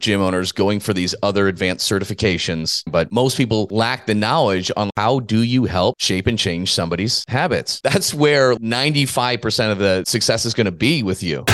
gym owners going for these other advanced certifications, but most people lack the knowledge on how do you help shape and change somebody's habits. That's where 95% of the success is going to be with you.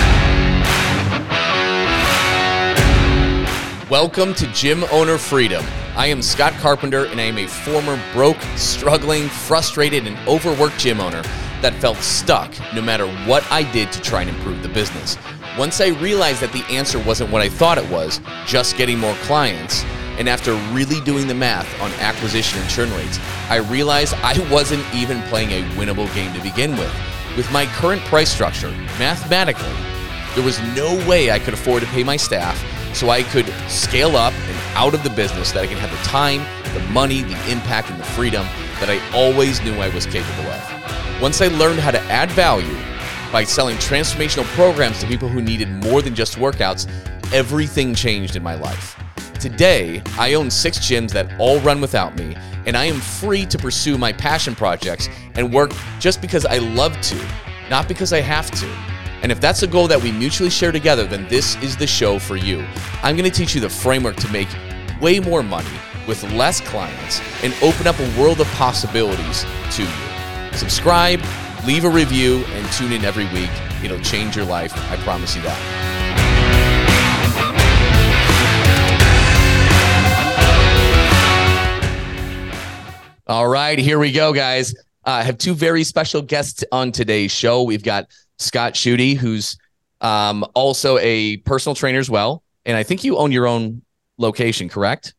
Welcome to Gym Owner Freedom. I am Scott Carpenter, and I am a former broke, struggling, frustrated, and overworked gym owner that felt stuck no matter what I did to try and improve the business. Once I realized that the answer wasn't what I thought it was, just getting more clients, and after really doing the math on acquisition and churn rates, I realized I wasn't even playing a winnable game to begin with. With my current price structure, mathematically, there was no way I could afford to pay my staff so I could scale up and out of the business that I could have the time, the money, the impact, and the freedom that I always knew I was capable of. Once I learned how to add value by selling transformational programs to people who needed more than just workouts, everything changed in my life. Today, I own six gyms that all run without me, and I am free to pursue my passion projects and work just because I love to, not because I have to. And if that's a goal that we mutually share together, then this is the show for you. I'm going to teach you the framework to make way more money with less clients and open up a world of possibilities to you. Subscribe, leave a review, and tune in every week. It'll change your life. I promise you that. All right, here we go, guys. Uh, I have two very special guests on today's show. We've got Scott Schutte, who's um, also a personal trainer as well. And I think you own your own location, correct?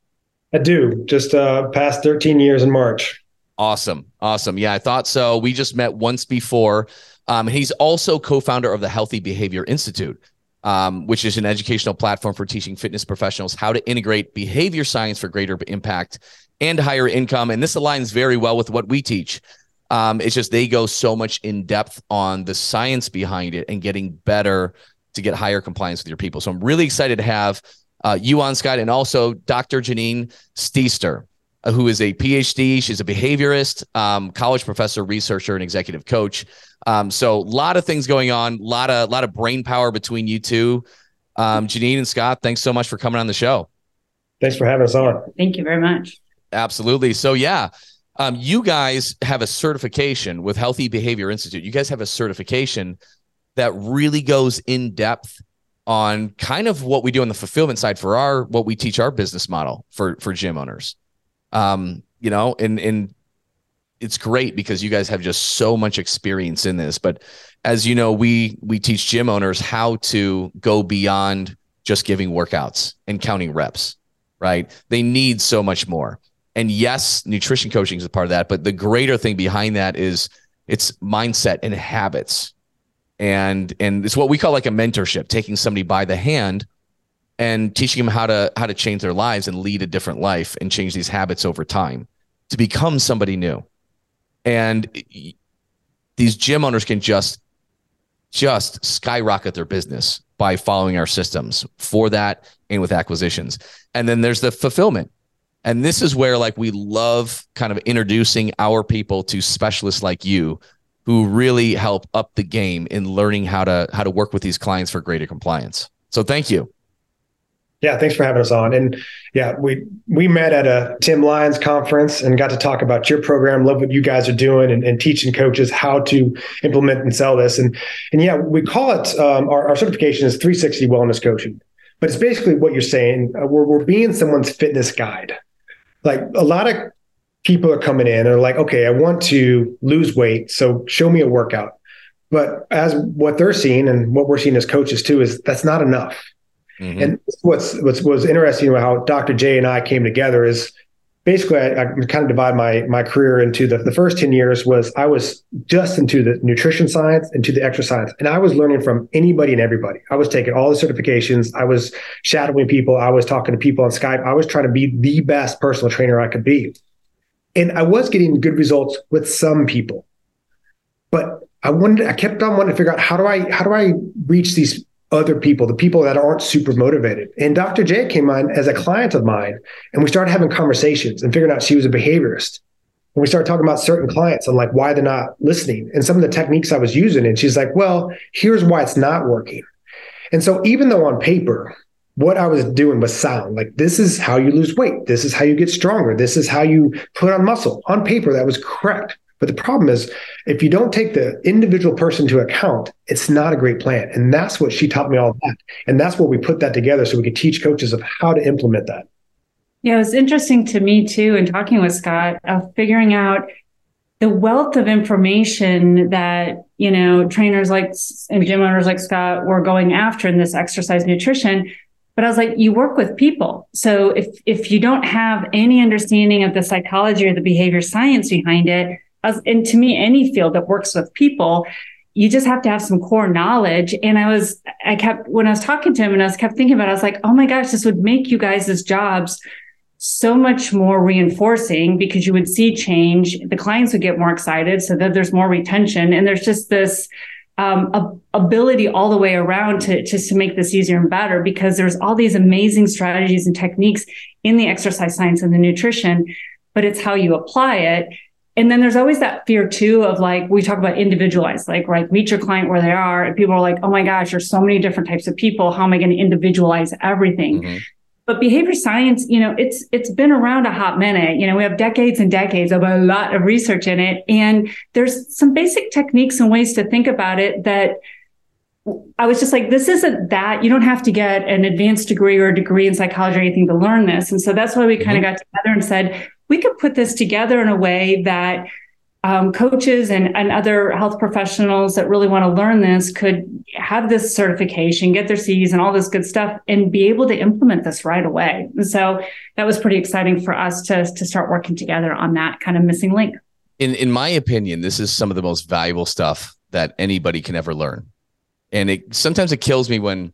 I do. Just uh, past 13 years in March. Awesome. Awesome. Yeah, I thought so. We just met once before. Um, he's also co founder of the Healthy Behavior Institute, um, which is an educational platform for teaching fitness professionals how to integrate behavior science for greater impact and higher income. And this aligns very well with what we teach. Um, it's just they go so much in depth on the science behind it and getting better to get higher compliance with your people. So I'm really excited to have uh, you on, Scott, and also Dr. Janine Stichter, uh, who is a PhD. She's a behaviorist, um, college professor, researcher, and executive coach. Um, so a lot of things going on, a lot of lot of brain power between you two. Um, Janine and Scott, thanks so much for coming on the show. Thanks for having us on. Thank you very much. Absolutely. So yeah, um, you guys have a certification with Healthy Behavior Institute. You guys have a certification that really goes in depth on kind of what we do on the fulfillment side for our what we teach our business model for for gym owners. Um, you know, and and it's great because you guys have just so much experience in this. But as you know, we we teach gym owners how to go beyond just giving workouts and counting reps, right? They need so much more. And yes, nutrition coaching is a part of that, but the greater thing behind that is it's mindset and habits. And and it's what we call like a mentorship, taking somebody by the hand and teaching them how to how to change their lives and lead a different life and change these habits over time to become somebody new. And these gym owners can just just skyrocket their business by following our systems for that and with acquisitions. And then there's the fulfillment and this is where like we love kind of introducing our people to specialists like you who really help up the game in learning how to how to work with these clients for greater compliance. So thank you. Yeah, thanks for having us on. And yeah, we we met at a Tim Lyons conference and got to talk about your program. Love what you guys are doing and, and teaching coaches how to implement and sell this. And and yeah, we call it um, our, our certification is 360 wellness coaching, but it's basically what you're saying. Uh, we're we're being someone's fitness guide like a lot of people are coming in and are like, okay, I want to lose weight. So show me a workout. But as what they're seeing and what we're seeing as coaches too is that's not enough. Mm-hmm. And what's what's was interesting about how Dr. J and I came together is basically I, I, kind of divide my my career into the, the first 10 years was I was just into the nutrition science into the exercise and I was learning from anybody and everybody. I was taking all the certifications, I was shadowing people, I was talking to people on Skype. I was trying to be the best personal trainer I could be. And I was getting good results with some people. But I wanted I kept on wanting to figure out how do I how do I reach these other people, the people that aren't super motivated. And Dr. J came on as a client of mine, and we started having conversations and figuring out she was a behaviorist. And we started talking about certain clients and like why they're not listening and some of the techniques I was using. And she's like, well, here's why it's not working. And so even though on paper, what I was doing was sound. Like this is how you lose weight. This is how you get stronger. This is how you put on muscle. On paper, that was correct. But the problem is, if you don't take the individual person to account, it's not a great plan. And that's what she taught me all that. And that's what we put that together so we could teach coaches of how to implement that. Yeah, it was interesting to me too, in talking with Scott, of figuring out the wealth of information that you know trainers like and gym owners like Scott were going after in this exercise nutrition but I was like, you work with people. So if if you don't have any understanding of the psychology or the behavior science behind it, as, and to me, any field that works with people, you just have to have some core knowledge. And I was, I kept when I was talking to him and I was kept thinking about, it, I was like, oh my gosh, this would make you guys' jobs so much more reinforcing because you would see change. The clients would get more excited, so that there's more retention, and there's just this um, ability all the way around to just to make this easier and better because there's all these amazing strategies and techniques in the exercise science and the nutrition, but it's how you apply it. And then there's always that fear too of like we talk about individualized, like right, meet your client where they are, and people are like, oh my gosh, there's so many different types of people. How am I going to individualize everything? Mm-hmm. But behavior science, you know, it's it's been around a hot minute. You know, we have decades and decades of a lot of research in it, and there's some basic techniques and ways to think about it that I was just like, this isn't that. You don't have to get an advanced degree or a degree in psychology or anything to learn this. And so that's why we kind of mm-hmm. got together and said we could put this together in a way that um, coaches and, and other health professionals that really want to learn this could have this certification, get their C's and all this good stuff, and be able to implement this right away. And so that was pretty exciting for us to, to start working together on that kind of missing link. In in my opinion, this is some of the most valuable stuff that anybody can ever learn. And it sometimes it kills me when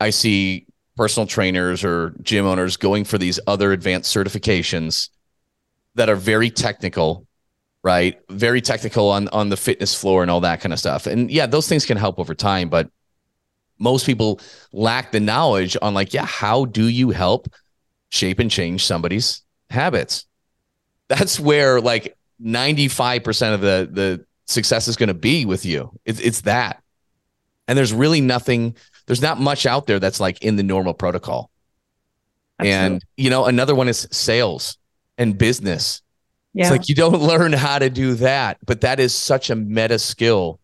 I see personal trainers or gym owners going for these other advanced certifications that are very technical right? Very technical on on the fitness floor and all that kind of stuff. And yeah, those things can help over time, but most people lack the knowledge on like, yeah, how do you help shape and change somebody's habits? That's where like 95% of the the success is going to be with you. It's it's that. And there's really nothing there's not much out there that's like in the normal protocol. Absolutely. And you know, another one is sales and business yeah. It's like you don't learn how to do that, but that is such a meta skill,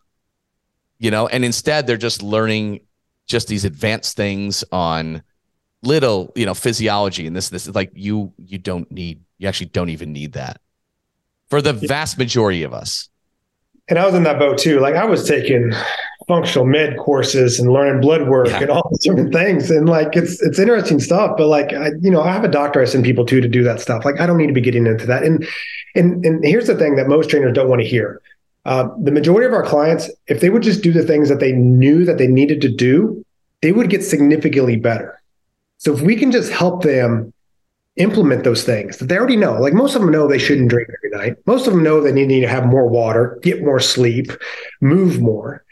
you know, and instead they're just learning just these advanced things on little, you know, physiology and this, this is like you, you don't need, you actually don't even need that for the vast majority of us. And I was in that boat too. Like I was taking functional med courses and learning blood work yeah. and all different things. And like it's it's interesting stuff. But like I, you know, I have a doctor I send people to to do that stuff. Like I don't need to be getting into that. And and and here's the thing that most trainers don't want to hear. Uh, the majority of our clients, if they would just do the things that they knew that they needed to do, they would get significantly better. So if we can just help them implement those things that they already know. Like most of them know they shouldn't drink every night. Most of them know they need to have more water, get more sleep, move more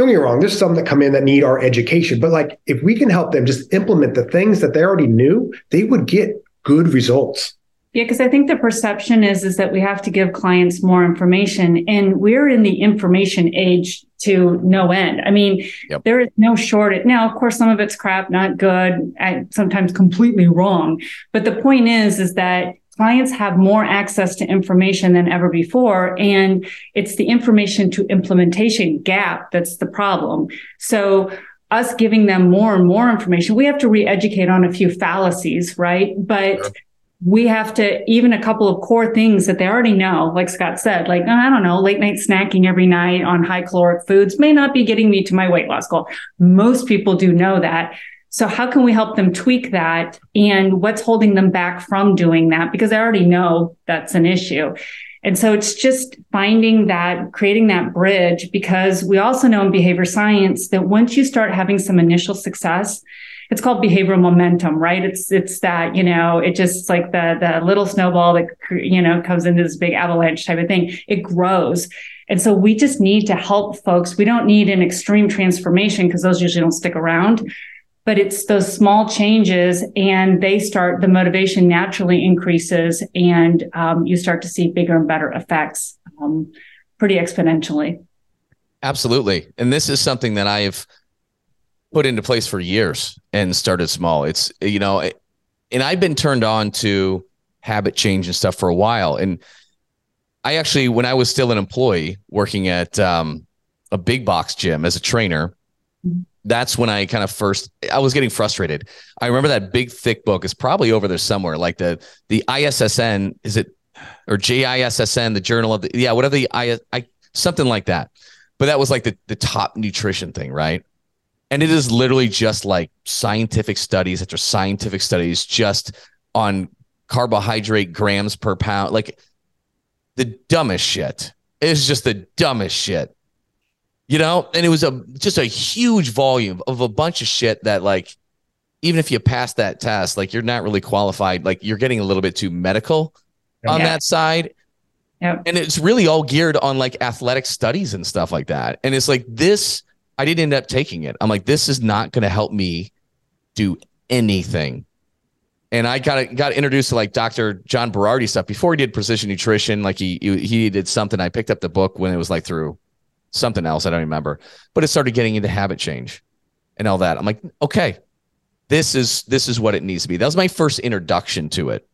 don't get me wrong, there's some that come in that need our education, but like if we can help them just implement the things that they already knew, they would get good results. Yeah, because I think the perception is is that we have to give clients more information, and we're in the information age to no end. I mean, yep. there is no shortage. Now, of course, some of it's crap, not good, sometimes completely wrong. But the point is, is that clients have more access to information than ever before. And it's the information to implementation gap that's the problem. So us giving them more and more information, we have to re-educate on a few fallacies, right? But sure. we have to even a couple of core things that they already know, like Scott said, like, oh, I don't know, late night snacking every night on high caloric foods may not be getting me to my weight loss goal. Most people do know that. So how can we help them tweak that and what's holding them back from doing that? Because I already know that's an issue. And so it's just finding that, creating that bridge, because we also know in behavior science that once you start having some initial success, it's called behavioral momentum, right? It's, it's that, you know, it just like the, the little snowball that, you know, comes into this big avalanche type of thing. It grows. And so we just need to help folks. We don't need an extreme transformation because those usually don't stick around but it's those small changes and they start the motivation naturally increases and um, you start to see bigger and better effects um, pretty exponentially absolutely and this is something that i've put into place for years and started small. It's you know, and I've been turned on to habit change and stuff for a while. And I actually, when I was still an employee working at um, a big box gym as a trainer, that's when I kind of first I was getting frustrated. I remember that big thick book is probably over there somewhere, like the the ISSN is it or JISSN, the Journal of the yeah whatever the I, I something like that. But that was like the the top nutrition thing, right? And it is literally just like scientific studies after scientific studies just on carbohydrate grams per pound, like the dumbest shit. It's just the dumbest shit you know and it was a just a huge volume of a bunch of shit that like even if you pass that test like you're not really qualified like you're getting a little bit too medical on yeah. that side yep. and it's really all geared on like athletic studies and stuff like that and it's like this i didn't end up taking it i'm like this is not going to help me do anything and I got got introduced to like Dr. John Berardi stuff before he did precision nutrition. Like he he did something. I picked up the book when it was like through something else. I don't remember, but it started getting into habit change and all that. I'm like, okay, this is this is what it needs to be. That was my first introduction to it.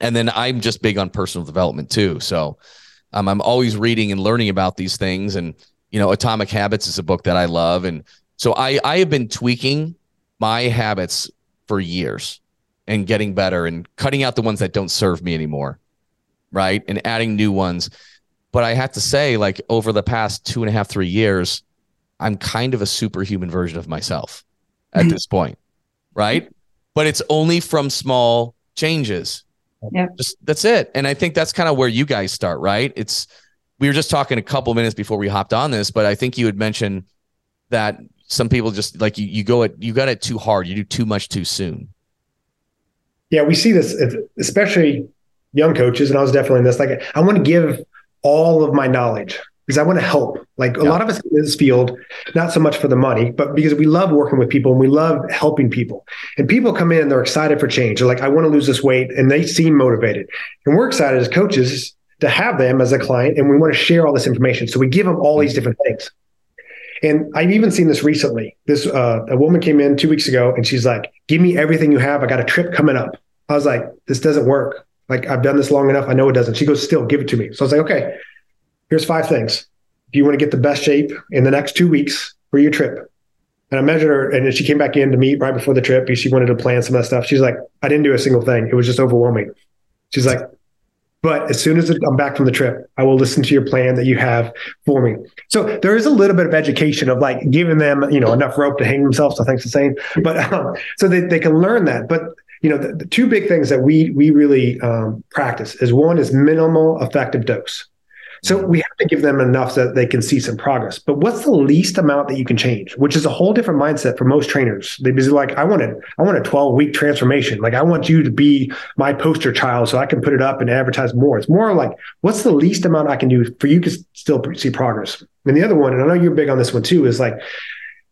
And then I'm just big on personal development too. So um, I'm always reading and learning about these things. And you know, Atomic Habits is a book that I love. And so I I have been tweaking my habits for years and getting better and cutting out the ones that don't serve me anymore. Right. And adding new ones. But I have to say, like over the past two and a half, three years, I'm kind of a superhuman version of myself at mm-hmm. this point. Right. But it's only from small changes. Yeah. Just that's it. And I think that's kind of where you guys start, right? It's we were just talking a couple minutes before we hopped on this, but I think you had mentioned that some people just like you, you go it you got it too hard, you do too much too soon. Yeah, we see this especially young coaches, and I was definitely in this. Like, I want to give all of my knowledge because I want to help. Like a yeah. lot of us in this field, not so much for the money, but because we love working with people and we love helping people. And people come in and they're excited for change. They're like, I want to lose this weight, and they seem motivated. And we're excited as coaches to have them as a client, and we want to share all this information. So we give them all these different things. And I've even seen this recently. This uh, a woman came in two weeks ago, and she's like, "Give me everything you have. I got a trip coming up." I was like, "This doesn't work. Like I've done this long enough. I know it doesn't. She goes, still give it to me. So I was like, okay, here's five things. If you want to get the best shape in the next two weeks for your trip. And I measured her and she came back in to meet right before the trip. Because she wanted to plan some of that stuff. She's like, I didn't do a single thing. It was just overwhelming. She's like, but as soon as I'm back from the trip, I will listen to your plan that you have for me. So there is a little bit of education of like giving them, you know, enough rope to hang themselves. I think it's the same, but um, so they, they can learn that. But you know, the, the two big things that we we really um, practice is one is minimal effective dose. So we have to give them enough that they can see some progress. But what's the least amount that you can change? Which is a whole different mindset for most trainers. They be like, I want a, I want a 12 week transformation. Like I want you to be my poster child so I can put it up and advertise more. It's more like, what's the least amount I can do for you to still see progress? And the other one, and I know you're big on this one too, is like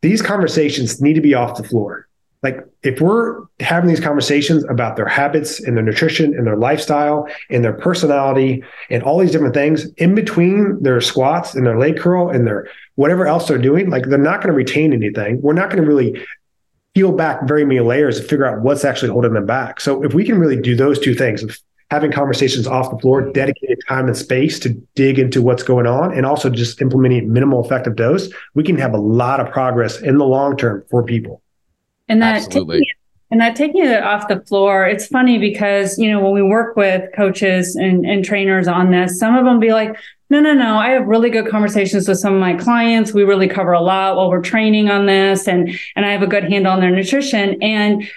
these conversations need to be off the floor like if we're having these conversations about their habits and their nutrition and their lifestyle and their personality and all these different things in between their squats and their leg curl and their whatever else they're doing like they're not going to retain anything. We're not going to really peel back very many layers to figure out what's actually holding them back. So if we can really do those two things having conversations off the floor dedicated time and space to dig into what's going on and also just implementing minimal effective dose we can have a lot of progress in the long term for people and that Absolutely. Taking, and that taking it off the floor, it's funny because, you know, when we work with coaches and, and trainers on this, some of them be like, no, no, no. I have really good conversations with some of my clients. We really cover a lot while we're training on this and and I have a good handle on their nutrition. And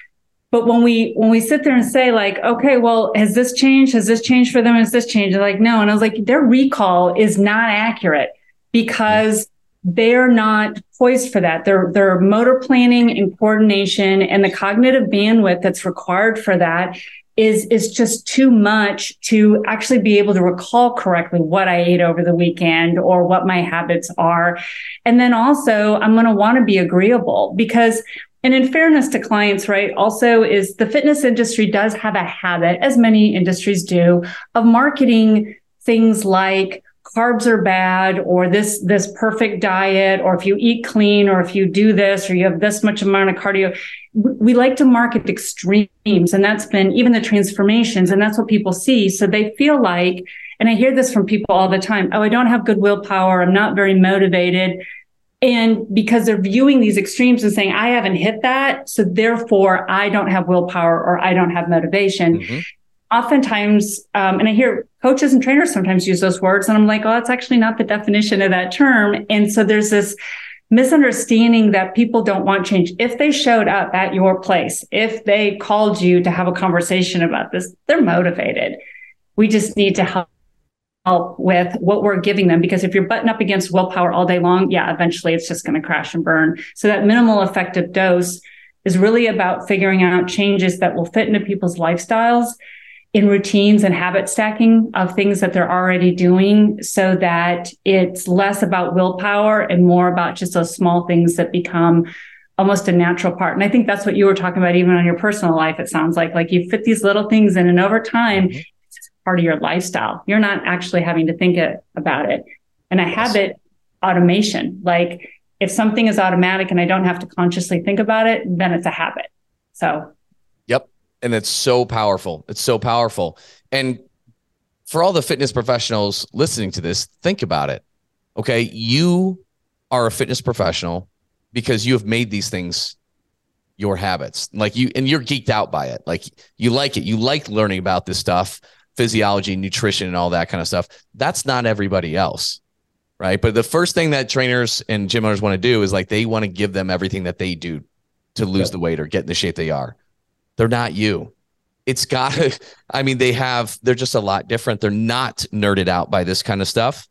but when we when we sit there and say like, okay, well, has this changed? Has this changed for them? Has this changed? They're like, no. And I was like, their recall is not accurate because they're not poised for that. Their their motor planning and coordination and the cognitive bandwidth that's required for that is is just too much to actually be able to recall correctly what I ate over the weekend or what my habits are. And then also I'm going to want to be agreeable because and in fairness to clients, right, also is the fitness industry does have a habit, as many industries do, of marketing things like carbs are bad or this this perfect diet or if you eat clean or if you do this or you have this much amount of cardio we like to market extremes and that's been even the transformations and that's what people see. So they feel like and i hear this from people all the time oh i don't have good willpower. I'm not very motivated. And because they're viewing these extremes and saying i haven't hit that so therefore i don't have willpower or i don't have motivation. Mm-hmm oftentimes, um, and I hear coaches and trainers sometimes use those words, and I'm like, oh, that's actually not the definition of that term. And so there's this misunderstanding that people don't want change. If they showed up at your place, if they called you to have a conversation about this, they're motivated. We just need to help help with what we're giving them because if you're butting up against willpower all day long, yeah, eventually it's just going to crash and burn. So that minimal effective dose is really about figuring out changes that will fit into people's lifestyles in routines and habit stacking of things that they're already doing so that it's less about willpower and more about just those small things that become almost a natural part. And I think that's what you were talking about even on your personal life. It sounds like like you fit these little things in and over time mm-hmm. it's part of your lifestyle. You're not actually having to think it, about it. And a habit automation, like if something is automatic and I don't have to consciously think about it, then it's a habit. So and it's so powerful. It's so powerful. And for all the fitness professionals listening to this, think about it. Okay. You are a fitness professional because you have made these things your habits. Like you, and you're geeked out by it. Like you like it. You like learning about this stuff, physiology, nutrition, and all that kind of stuff. That's not everybody else. Right. But the first thing that trainers and gym owners want to do is like they want to give them everything that they do to lose the weight or get in the shape they are. They're not you. It's got to, I mean, they have, they're just a lot different. They're not nerded out by this kind of stuff,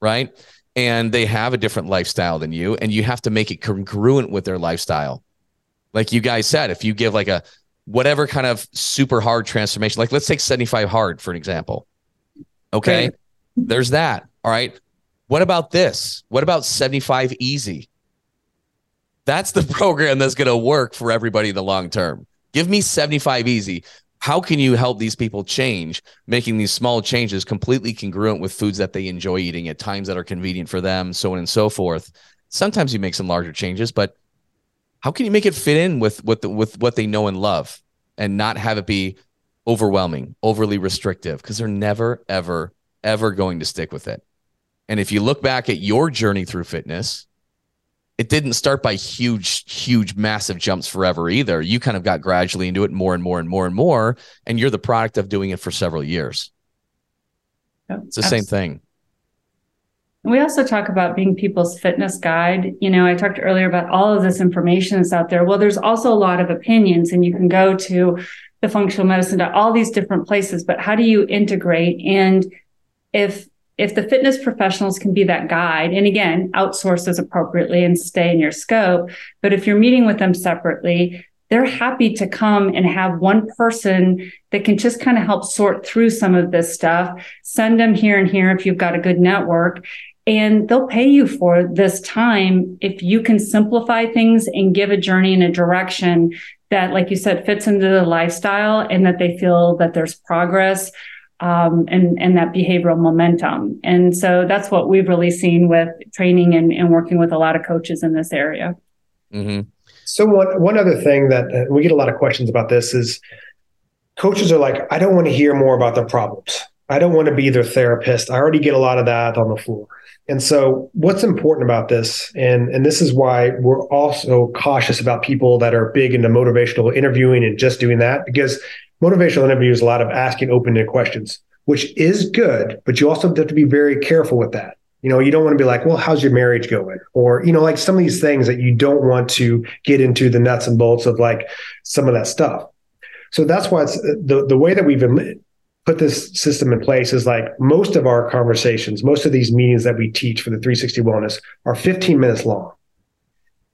right? And they have a different lifestyle than you, and you have to make it congruent with their lifestyle. Like you guys said, if you give like a whatever kind of super hard transformation, like let's take 75 hard for an example. Okay. There's that. All right. What about this? What about 75 easy? That's the program that's going to work for everybody in the long term. Give me 75 easy. How can you help these people change, making these small changes completely congruent with foods that they enjoy eating at times that are convenient for them, so on and so forth? Sometimes you make some larger changes, but how can you make it fit in with with the, with what they know and love, and not have it be overwhelming, overly restrictive? Because they're never, ever, ever going to stick with it. And if you look back at your journey through fitness, it didn't start by huge, huge, massive jumps forever either. You kind of got gradually into it more and more and more and more. And you're the product of doing it for several years. Yep, it's the absolutely. same thing. We also talk about being people's fitness guide. You know, I talked earlier about all of this information that's out there. Well, there's also a lot of opinions, and you can go to the functional medicine to all these different places. But how do you integrate? And if if the fitness professionals can be that guide, and again, outsource as appropriately and stay in your scope, but if you're meeting with them separately, they're happy to come and have one person that can just kind of help sort through some of this stuff, send them here and here if you've got a good network. And they'll pay you for this time if you can simplify things and give a journey in a direction that, like you said, fits into the lifestyle and that they feel that there's progress um, and and that behavioral momentum. And so that's what we've really seen with training and, and working with a lot of coaches in this area. Mm-hmm. So one one other thing that uh, we get a lot of questions about this is coaches are like, I don't want to hear more about their problems. I don't want to be their therapist. I already get a lot of that on the floor. And so what's important about this, and, and this is why we're also cautious about people that are big into motivational interviewing and just doing that, because motivational interview is a lot of asking open-ended questions, which is good, but you also have to be very careful with that. You know, you don't want to be like, well, how's your marriage going? Or, you know, like some of these things that you don't want to get into the nuts and bolts of like some of that stuff. So that's why it's uh, the, the way that we've put this system in place is like most of our conversations, most of these meetings that we teach for the 360 wellness are 15 minutes long.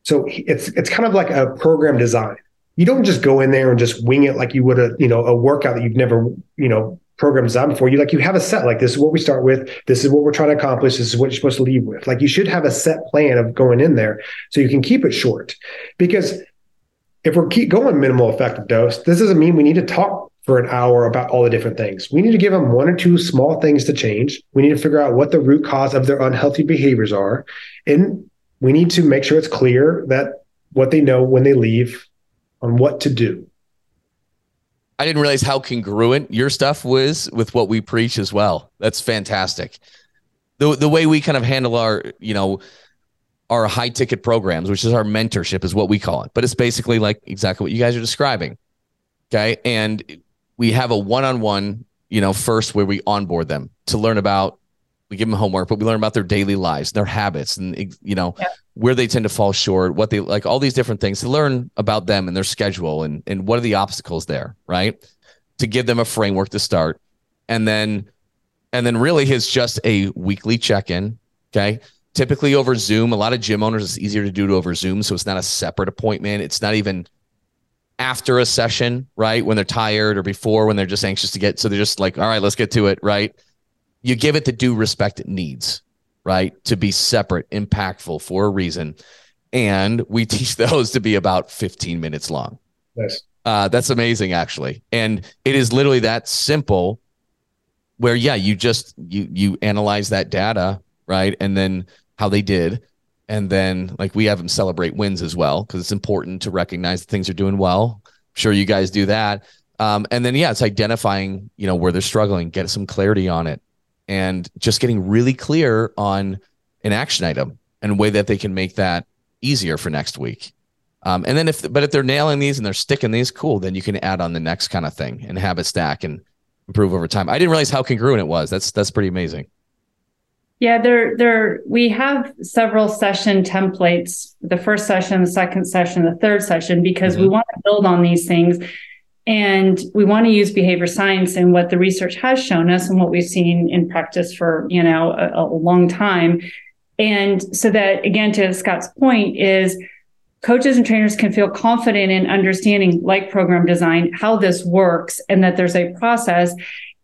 So it's it's kind of like a program design you don't just go in there and just wing it like you would a you know a workout that you've never you know programmed designed before. You like you have a set like this is what we start with. This is what we're trying to accomplish. This is what you're supposed to leave with. Like you should have a set plan of going in there so you can keep it short. Because if we're keep going minimal effective dose, this doesn't mean we need to talk for an hour about all the different things. We need to give them one or two small things to change. We need to figure out what the root cause of their unhealthy behaviors are. And we need to make sure it's clear that what they know when they leave on what to do. I didn't realize how congruent your stuff was with what we preach as well. That's fantastic. The the way we kind of handle our, you know, our high ticket programs, which is our mentorship is what we call it. But it's basically like exactly what you guys are describing. Okay? And we have a one-on-one, you know, first where we onboard them to learn about we give them homework, but we learn about their daily lives, their habits, and you know yeah. where they tend to fall short, what they like, all these different things to learn about them and their schedule, and and what are the obstacles there, right? To give them a framework to start, and then and then really is just a weekly check-in. Okay, typically over Zoom. A lot of gym owners it's easier to do it over Zoom, so it's not a separate appointment. It's not even after a session, right? When they're tired or before when they're just anxious to get. So they're just like, all right, let's get to it, right? You give it the due respect it needs, right? To be separate, impactful for a reason. And we teach those to be about 15 minutes long. Nice. Uh, that's amazing, actually. And it is literally that simple where, yeah, you just, you, you analyze that data, right? And then how they did. And then like we have them celebrate wins as well, because it's important to recognize that things are doing well. I'm sure you guys do that. Um, and then, yeah, it's identifying, you know, where they're struggling, get some clarity on it and just getting really clear on an action item and a way that they can make that easier for next week. Um, and then if, but if they're nailing these and they're sticking these, cool, then you can add on the next kind of thing and have habit stack and improve over time. I didn't realize how congruent it was. That's, that's pretty amazing. Yeah, there, there, we have several session templates, the first session, the second session, the third session, because mm-hmm. we want to build on these things and we want to use behavior science and what the research has shown us and what we've seen in practice for, you know, a, a long time. And so that again, to Scott's point is coaches and trainers can feel confident in understanding like program design, how this works and that there's a process.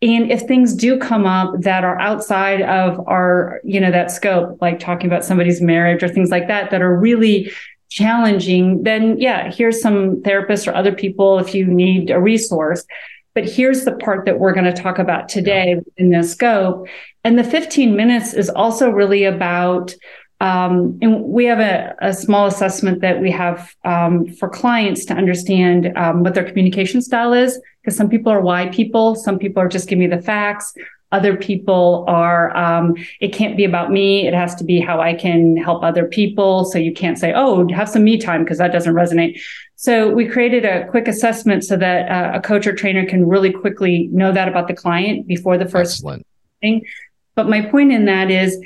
And if things do come up that are outside of our, you know, that scope, like talking about somebody's marriage or things like that, that are really challenging, then yeah, here's some therapists or other people if you need a resource. But here's the part that we're going to talk about today in this scope. And the 15 minutes is also really about um, and we have a, a, small assessment that we have um, for clients to understand um, what their communication style is, because some people are why people, some people are just give me the facts, other people are um, it can't be about me. It has to be how i can help other people. So you can't say oh have some me time because that doesn't resonate. So we created a quick assessment so that uh, a coach or trainer can really quickly know that about the client before the first Excellent. thing. But my point in that is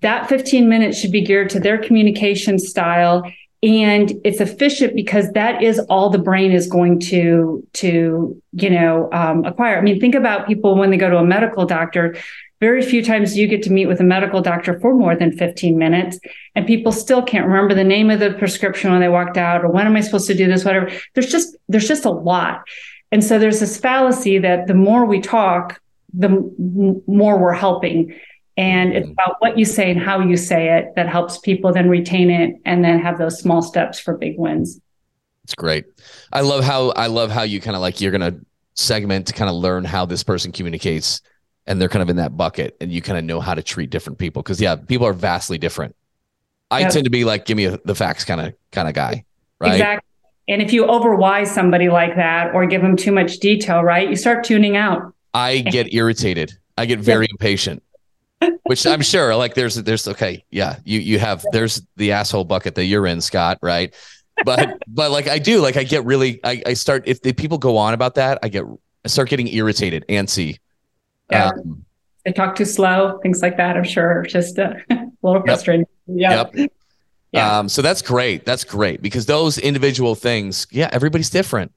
that 15 minutes should be geared to their communication style and it's efficient because that is all the brain is going to to you know um, acquire. I mean think about people when they go to a medical doctor. Very few times you get to meet with a medical doctor for more than 15 minutes and people still can't remember the name of the prescription when they walked out or when am i supposed to do this whatever. There's just there's just a lot. And so there's this fallacy that the more we talk the more we're helping and it's mm-hmm. about what you say and how you say it that helps people then retain it and then have those small steps for big wins. It's great. I love how I love how you kind of like you're gonna segment to kind of learn how this person communicates and they're kind of in that bucket and you kind of know how to treat different people. Cause yeah, people are vastly different. I yep. tend to be like, give me a, the facts kind of kind of guy. Right. Exactly. And if you overwise somebody like that or give them too much detail, right, you start tuning out. I get irritated. I get very yep. impatient which I'm sure like there's there's okay yeah you you have there's the asshole bucket that you're in Scott right but but like I do like I get really I, I start if the people go on about that I get I start getting irritated antsy yeah um, they talk too slow things like that I'm sure just uh, a little frustrating yep. yep. Yeah. Um, so that's great. That's great because those individual things, yeah, everybody's different.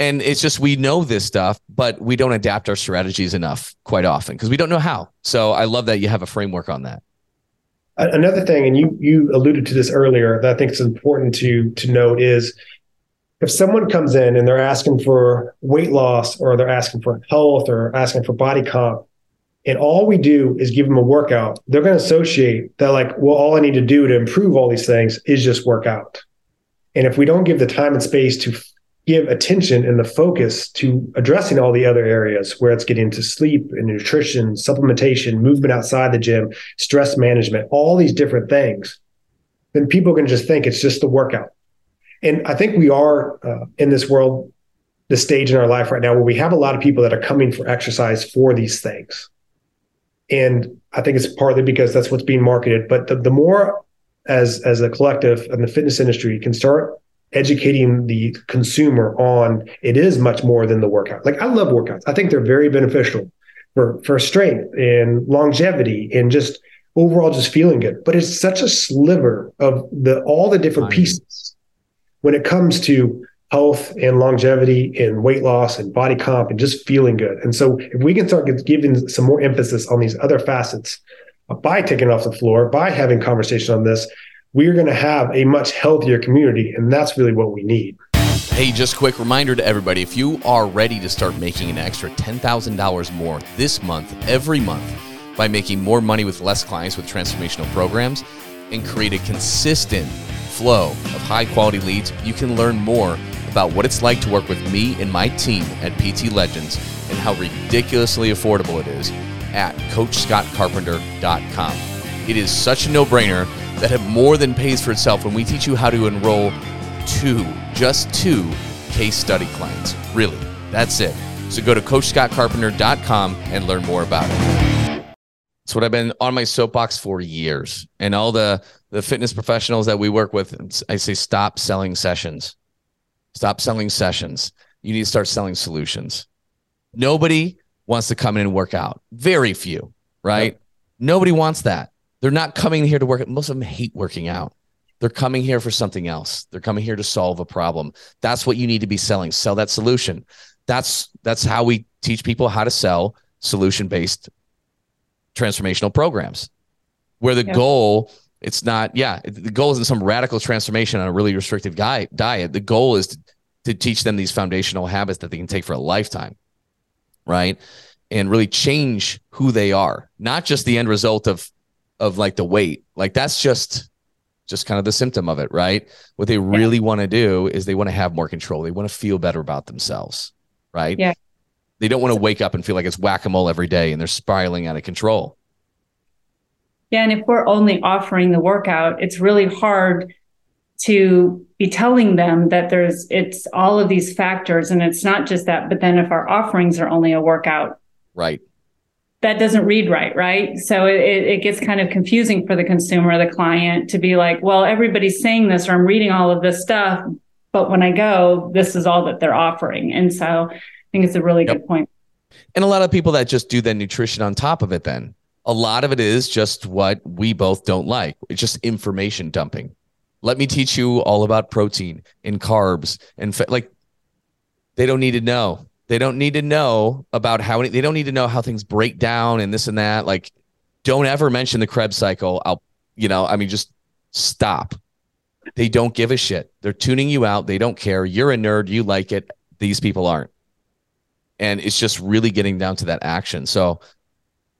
And it's just we know this stuff, but we don't adapt our strategies enough quite often because we don't know how. So I love that you have a framework on that. Another thing, and you you alluded to this earlier, that I think is important to to note is if someone comes in and they're asking for weight loss or they're asking for health or asking for body comp, and all we do is give them a workout, they're going to associate that like, well, all I need to do to improve all these things is just work out. And if we don't give the time and space to give attention and the focus to addressing all the other areas where it's getting to sleep and nutrition, supplementation, movement outside the gym, stress management, all these different things, then people can just think it's just the workout. And I think we are uh, in this world, the stage in our life right now where we have a lot of people that are coming for exercise for these things. And I think it's partly because that's what's being marketed. But the, the more as as a collective and the fitness industry can start educating the consumer on it is much more than the workout. Like I love workouts. I think they're very beneficial for for strength and longevity and just overall just feeling good. But it's such a sliver of the all the different pieces when it comes to health and longevity and weight loss and body comp and just feeling good. And so if we can start giving some more emphasis on these other facets by taking off the floor, by having conversation on this, we're going to have a much healthier community. And that's really what we need. Hey, just quick reminder to everybody if you are ready to start making an extra $10,000 more this month, every month, by making more money with less clients with transformational programs and create a consistent flow of high quality leads, you can learn more about what it's like to work with me and my team at PT Legends and how ridiculously affordable it is at CoachScottCarpenter.com. It is such a no brainer that have more than pays for itself when we teach you how to enroll two, just two case study clients. Really, that's it. So go to CoachScottCarpenter.com and learn more about it. It's what I've been on my soapbox for years. And all the, the fitness professionals that we work with, I say, stop selling sessions. Stop selling sessions. You need to start selling solutions. Nobody wants to come in and work out. Very few, right? Yep. Nobody wants that. They're not coming here to work. Most of them hate working out. They're coming here for something else. They're coming here to solve a problem. That's what you need to be selling. Sell that solution. That's that's how we teach people how to sell solution-based transformational programs. Where the goal it's not yeah, the goal isn't some radical transformation on a really restrictive guy, diet. The goal is to, to teach them these foundational habits that they can take for a lifetime right? And really change who they are, not just the end result of of like the weight. Like that's just just kind of the symptom of it, right? What they really yeah. want to do is they want to have more control. They want to feel better about themselves, right? Yeah. They don't want to wake up and feel like it's whack-a-mole every day and they're spiraling out of control. Yeah, and if we're only offering the workout, it's really hard to be telling them that there's it's all of these factors and it's not just that but then if our offerings are only a workout right that doesn't read right right? So it, it gets kind of confusing for the consumer the client to be like well everybody's saying this or i'm reading all of this stuff but when i go this is all that they're offering. And so i think it's a really yep. good point. And a lot of people that just do the nutrition on top of it then. A lot of it is just what we both don't like. It's just information dumping. Let me teach you all about protein and carbs and fa- like they don't need to know. They don't need to know about how they don't need to know how things break down and this and that. Like, don't ever mention the Krebs cycle. I'll, you know, I mean, just stop. They don't give a shit. They're tuning you out. They don't care. You're a nerd. You like it. These people aren't. And it's just really getting down to that action. So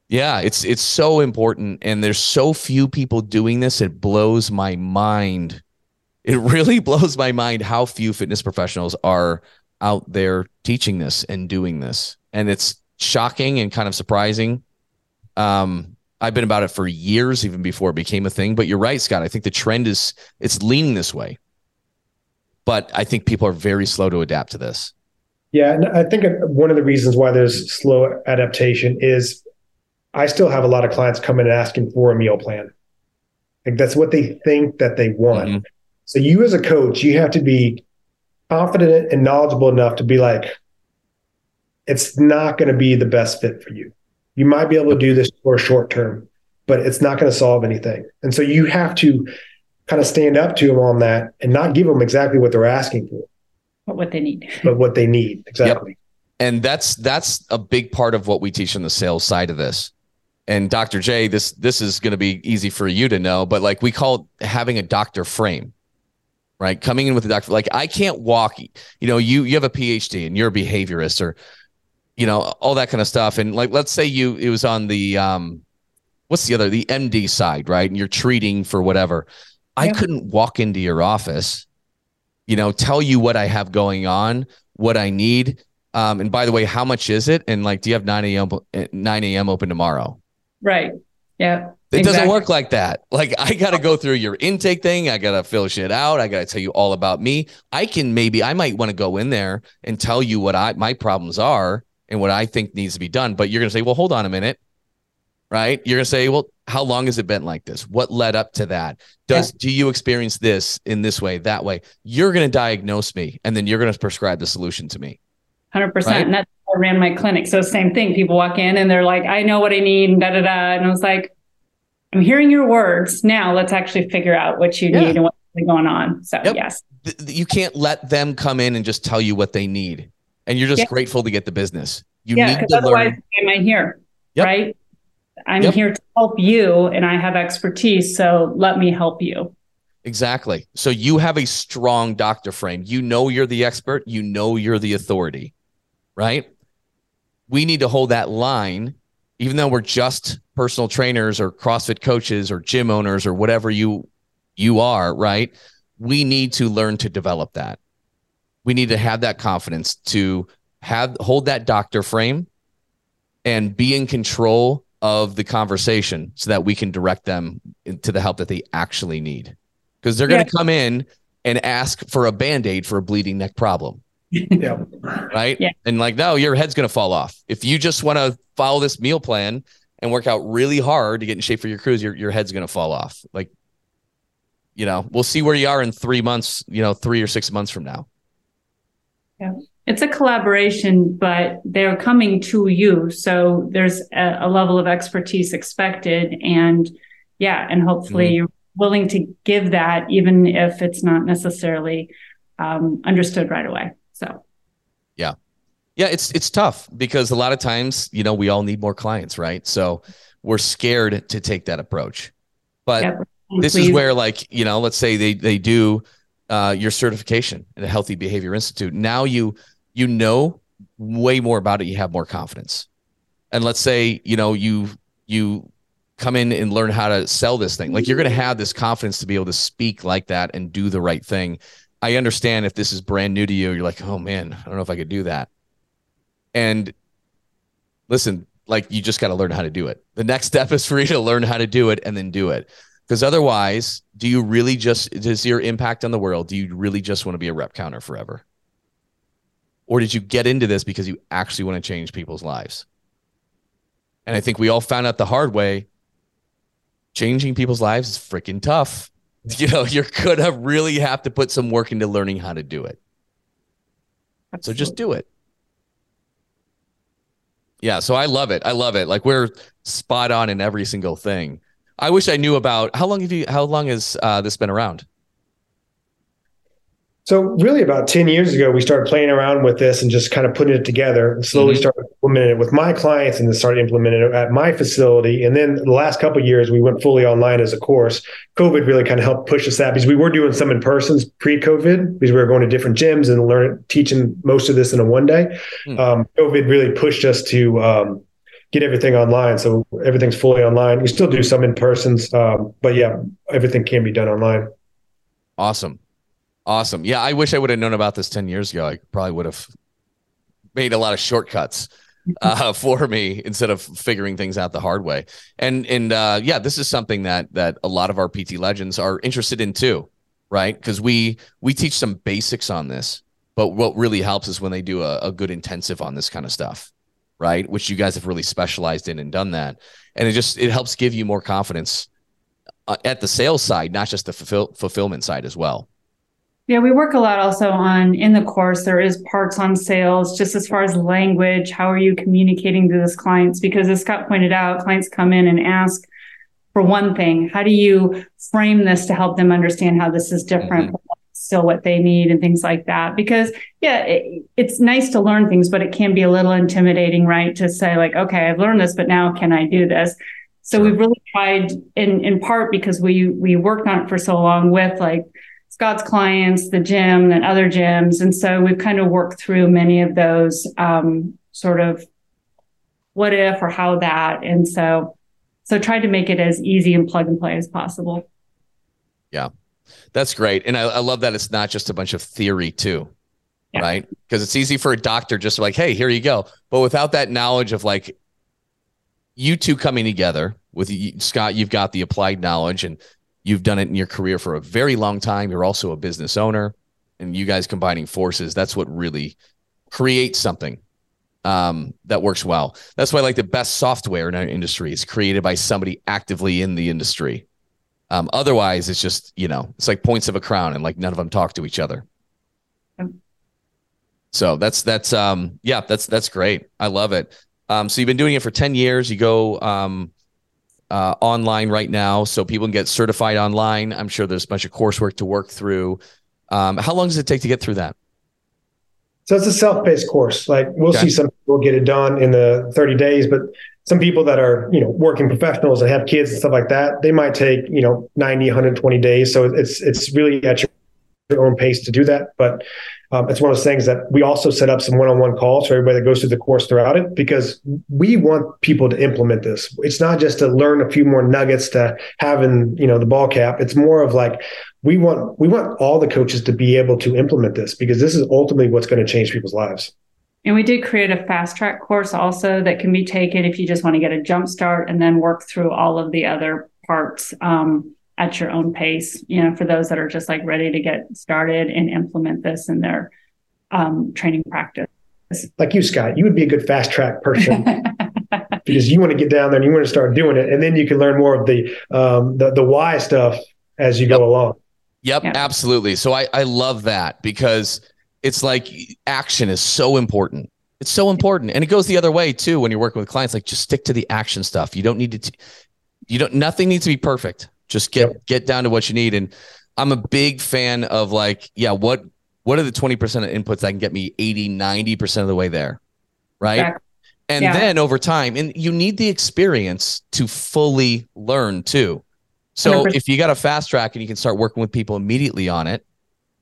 yeah, it's it's so important and there's so few people doing this it blows my mind. It really blows my mind how few fitness professionals are out there teaching this and doing this. And it's shocking and kind of surprising. Um I've been about it for years even before it became a thing, but you're right, Scott. I think the trend is it's leaning this way. But I think people are very slow to adapt to this. Yeah, and I think one of the reasons why there's slow adaptation is I still have a lot of clients coming and asking for a meal plan. Like that's what they think that they want. Mm-hmm. So you as a coach, you have to be confident and knowledgeable enough to be like, it's not going to be the best fit for you. You might be able to do this for a short term, but it's not going to solve anything. And so you have to kind of stand up to them on that and not give them exactly what they're asking for. But what they need. But what they need. Exactly. Yep. And that's that's a big part of what we teach on the sales side of this and Dr. J, this this is going to be easy for you to know, but like we call having a doctor frame, right? Coming in with a doctor, like I can't walk. You know, you you have a PhD and you're a behaviorist, or you know all that kind of stuff. And like, let's say you it was on the um, what's the other the MD side, right? And you're treating for whatever. I couldn't walk into your office you know, tell you what I have going on, what I need. Um, and by the way, how much is it? And like, do you have 9 a.m. 9 a.m. open tomorrow? Right. Yeah. It exactly. doesn't work like that. Like I got to go through your intake thing. I got to fill shit out. I got to tell you all about me. I can maybe I might want to go in there and tell you what I my problems are and what I think needs to be done. But you're going to say, "Well, hold on a minute." Right? You're going to say, "Well, how long has it been like this? What led up to that? Does yeah. do you experience this in this way, that way?" You're going to diagnose me and then you're going to prescribe the solution to me. 100%. Right? And that's how I ran my clinic. So same thing. People walk in and they're like, "I know what I need," and da da da. And I was like, I'm hearing your words. Now let's actually figure out what you yeah. need and what's going on. So yep. yes. You can't let them come in and just tell you what they need. And you're just yep. grateful to get the business. You yeah, need to otherwise learn. am I here? Yep. Right? I'm here to help you and I have expertise. So let me help you. Exactly. So you have a strong doctor frame. You know you're the expert. You know you're the authority, right? We need to hold that line, even though we're just personal trainers or CrossFit coaches or gym owners or whatever you you are, right? We need to learn to develop that. We need to have that confidence to have hold that doctor frame and be in control of the conversation so that we can direct them to the help that they actually need. Because they're going to come in and ask for a band-aid for a bleeding neck problem. Yeah. Right. Yeah. And like, no, your head's going to fall off. If you just want to follow this meal plan and work out really hard to get in shape for your cruise, your, your head's going to fall off. Like, you know, we'll see where you are in three months, you know, three or six months from now. Yeah. It's a collaboration, but they're coming to you. So there's a, a level of expertise expected. And yeah, and hopefully mm-hmm. you're willing to give that, even if it's not necessarily um, understood right away. Yeah. Yeah, it's it's tough because a lot of times, you know, we all need more clients, right? So we're scared to take that approach. But yeah, this please. is where, like, you know, let's say they they do uh, your certification at a Healthy Behavior Institute. Now you you know way more about it. You have more confidence. And let's say you know you you come in and learn how to sell this thing. Like you're going to have this confidence to be able to speak like that and do the right thing. I understand if this is brand new to you, you're like, oh man, I don't know if I could do that. And listen, like you just got to learn how to do it. The next step is for you to learn how to do it and then do it. Because otherwise, do you really just, does your impact on the world, do you really just want to be a rep counter forever? Or did you get into this because you actually want to change people's lives? And I think we all found out the hard way changing people's lives is freaking tough. You know, you're going to really have to put some work into learning how to do it. Absolutely. So just do it. Yeah, so I love it. I love it. Like we're spot on in every single thing. I wish I knew about how long have you how long has uh, this been around? So really about 10 years ago, we started playing around with this and just kind of putting it together and slowly mm-hmm. started implementing it with my clients and then started implementing it at my facility. And then the last couple years, we went fully online as a course. COVID really kind of helped push us that because we were doing some in persons pre-COVID because we were going to different gyms and learning, teaching most of this in a one day. Mm-hmm. Um, COVID really pushed us to um, get everything online. So everything's fully online. We still do some in persons, um, but yeah, everything can be done online. Awesome. Awesome. Yeah, I wish I would have known about this 10 years ago. I probably would have made a lot of shortcuts uh, for me instead of figuring things out the hard way. And and uh, yeah, this is something that that a lot of our PT legends are interested in too, right? Because we we teach some basics on this, but what really helps is when they do a, a good intensive on this kind of stuff, right? Which you guys have really specialized in and done that, and it just it helps give you more confidence uh, at the sales side, not just the fulfill, fulfillment side as well. Yeah, we work a lot also on in the course. There is parts on sales, just as far as language. How are you communicating to those clients? Because as Scott pointed out, clients come in and ask for one thing. How do you frame this to help them understand how this is different? Mm-hmm. Still, what they need and things like that. Because yeah, it, it's nice to learn things, but it can be a little intimidating, right? To say like, okay, I've learned this, but now can I do this? So we've really tried, in in part because we we worked on it for so long with like Scott's clients, the gym, and other gyms. And so we've kind of worked through many of those um, sort of what if or how that. And so, so tried to make it as easy and plug and play as possible. Yeah. That's great. And I, I love that it's not just a bunch of theory too. Yeah. Right. Because it's easy for a doctor just like, hey, here you go. But without that knowledge of like you two coming together with Scott, you've got the applied knowledge and you've done it in your career for a very long time. You're also a business owner and you guys combining forces. That's what really creates something um, that works well. That's why like the best software in our industry is created by somebody actively in the industry. Um, otherwise, it's just you know it's like points of a crown, and like none of them talk to each other. So that's that's um yeah that's that's great. I love it. Um, so you've been doing it for ten years. You go um, uh, online right now, so people can get certified online. I'm sure there's a bunch of coursework to work through. Um, how long does it take to get through that? So it's a self-paced course. Like we'll okay. see some people get it done in the 30 days, but some people that are, you know, working professionals and have kids and stuff like that, they might take, you know, 90, 120 days. So it's it's really at your your own pace to do that. But um, it's one of those things that we also set up some one-on-one calls for everybody that goes through the course throughout it because we want people to implement this. It's not just to learn a few more nuggets to have in you know the ball cap. It's more of like we want we want all the coaches to be able to implement this because this is ultimately what's going to change people's lives. And we did create a fast track course also that can be taken if you just want to get a jump start and then work through all of the other parts. Um, at your own pace, you know, for those that are just like ready to get started and implement this in their um, training practice. Like you, Scott, you would be a good fast track person because you want to get down there and you want to start doing it, and then you can learn more of the um, the, the why stuff as you yep. go along. Yep, yep, absolutely. So I I love that because it's like action is so important. It's so important, and it goes the other way too when you're working with clients. Like just stick to the action stuff. You don't need to. T- you don't. Nothing needs to be perfect just get yep. get down to what you need. And I'm a big fan of like, yeah, what what are the 20% of inputs that can get me 80, 90% of the way there? Right. And yeah. then over time, and you need the experience to fully learn too. So 100%. if you got a fast track and you can start working with people immediately on it,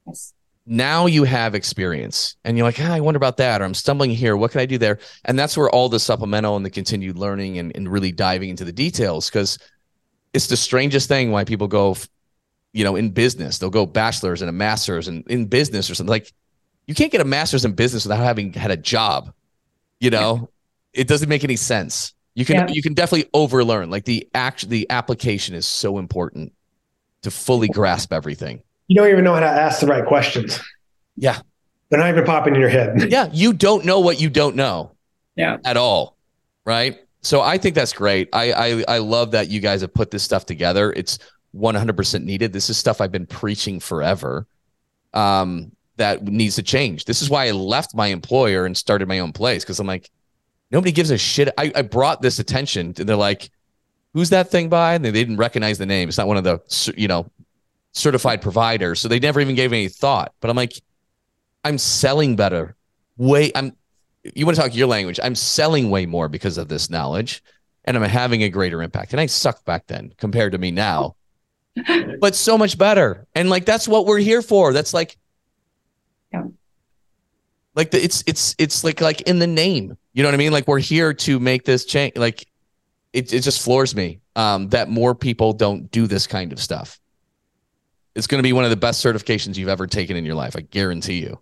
yes. now you have experience and you're like, ah, I wonder about that, or I'm stumbling here. What can I do there? And that's where all the supplemental and the continued learning and, and really diving into the details because it's the strangest thing why people go, you know, in business, they'll go bachelor's and a master's and in business or something like you can't get a master's in business without having had a job. You know, yeah. it doesn't make any sense. You can yeah. you can definitely overlearn. Like the act the application is so important to fully grasp everything. You don't even know how to ask the right questions. Yeah. They're not even popping in your head. yeah. You don't know what you don't know. Yeah. At all. Right. So I think that's great. I, I I love that you guys have put this stuff together. It's 100% needed. This is stuff I've been preaching forever. Um, that needs to change. This is why I left my employer and started my own place because I'm like, nobody gives a shit. I, I brought this attention, and they're like, "Who's that thing by?" And they didn't recognize the name. It's not one of the you know certified providers, so they never even gave any thought. But I'm like, I'm selling better. Way I'm you want to talk your language. I'm selling way more because of this knowledge and I'm having a greater impact. And I sucked back then compared to me now, but so much better. And like, that's what we're here for. That's like, yeah. like the, it's, it's, it's like, like in the name, you know what I mean? Like we're here to make this change. Like it, it just floors me um, that more people don't do this kind of stuff. It's going to be one of the best certifications you've ever taken in your life. I guarantee you.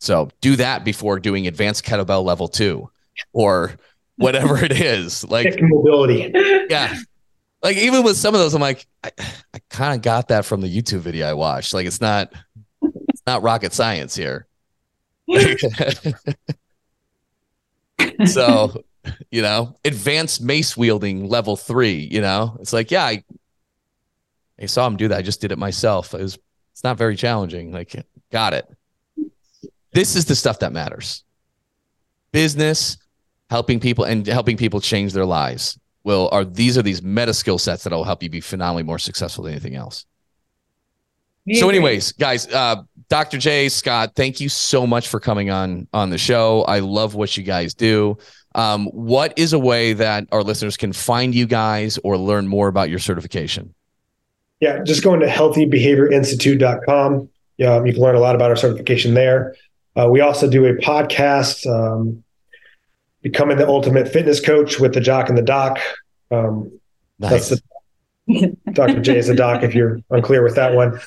So do that before doing advanced kettlebell level two or whatever it is. Like mobility. Yeah. Like even with some of those, I'm like, I, I kind of got that from the YouTube video I watched. Like it's not it's not rocket science here. so, you know, advanced mace wielding level three, you know, it's like, yeah, I, I saw him do that. I just did it myself. It was, it's not very challenging. Like, got it. This is the stuff that matters. Business, helping people and helping people change their lives will are these are these meta skill sets that will help you be phenomenally more successful than anything else. so, anyways, guys, uh, Dr. J, Scott, thank you so much for coming on on the show. I love what you guys do. Um, what is a way that our listeners can find you guys or learn more about your certification? Yeah, just going to healthybehaviorinstitute.com. Yeah, you can learn a lot about our certification there. Uh, we also do a podcast, um, Becoming the Ultimate Fitness Coach with the Jock and the Doc. Um, nice. That's the Dr. J is a doc if you're unclear with that one.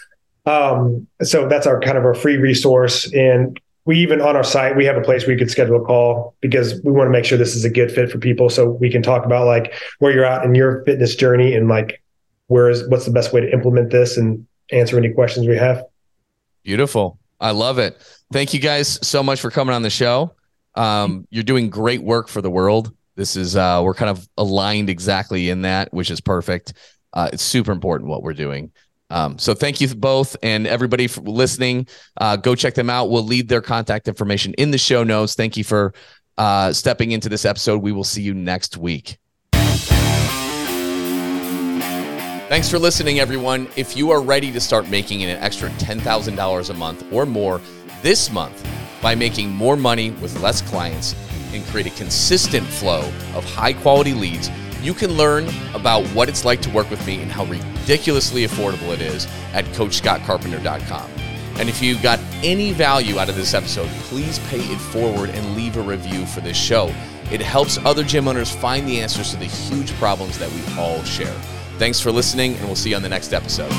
Um, so that's our kind of our free resource. And we even on our site, we have a place where you can schedule a call because we want to make sure this is a good fit for people. So we can talk about like where you're at in your fitness journey and like where is what's the best way to implement this and answer any questions we have. Beautiful. I love it. Thank you guys so much for coming on the show. Um, you're doing great work for the world. This is uh, we're kind of aligned exactly in that, which is perfect. Uh, it's super important what we're doing. Um, so thank you both and everybody for listening. Uh, go check them out. We'll leave their contact information in the show notes. Thank you for uh, stepping into this episode. We will see you next week. Thanks for listening, everyone. If you are ready to start making an extra $10,000 a month or more this month by making more money with less clients and create a consistent flow of high quality leads, you can learn about what it's like to work with me and how ridiculously affordable it is at CoachScottCarpenter.com. And if you got any value out of this episode, please pay it forward and leave a review for this show. It helps other gym owners find the answers to the huge problems that we all share. Thanks for listening, and we'll see you on the next episode.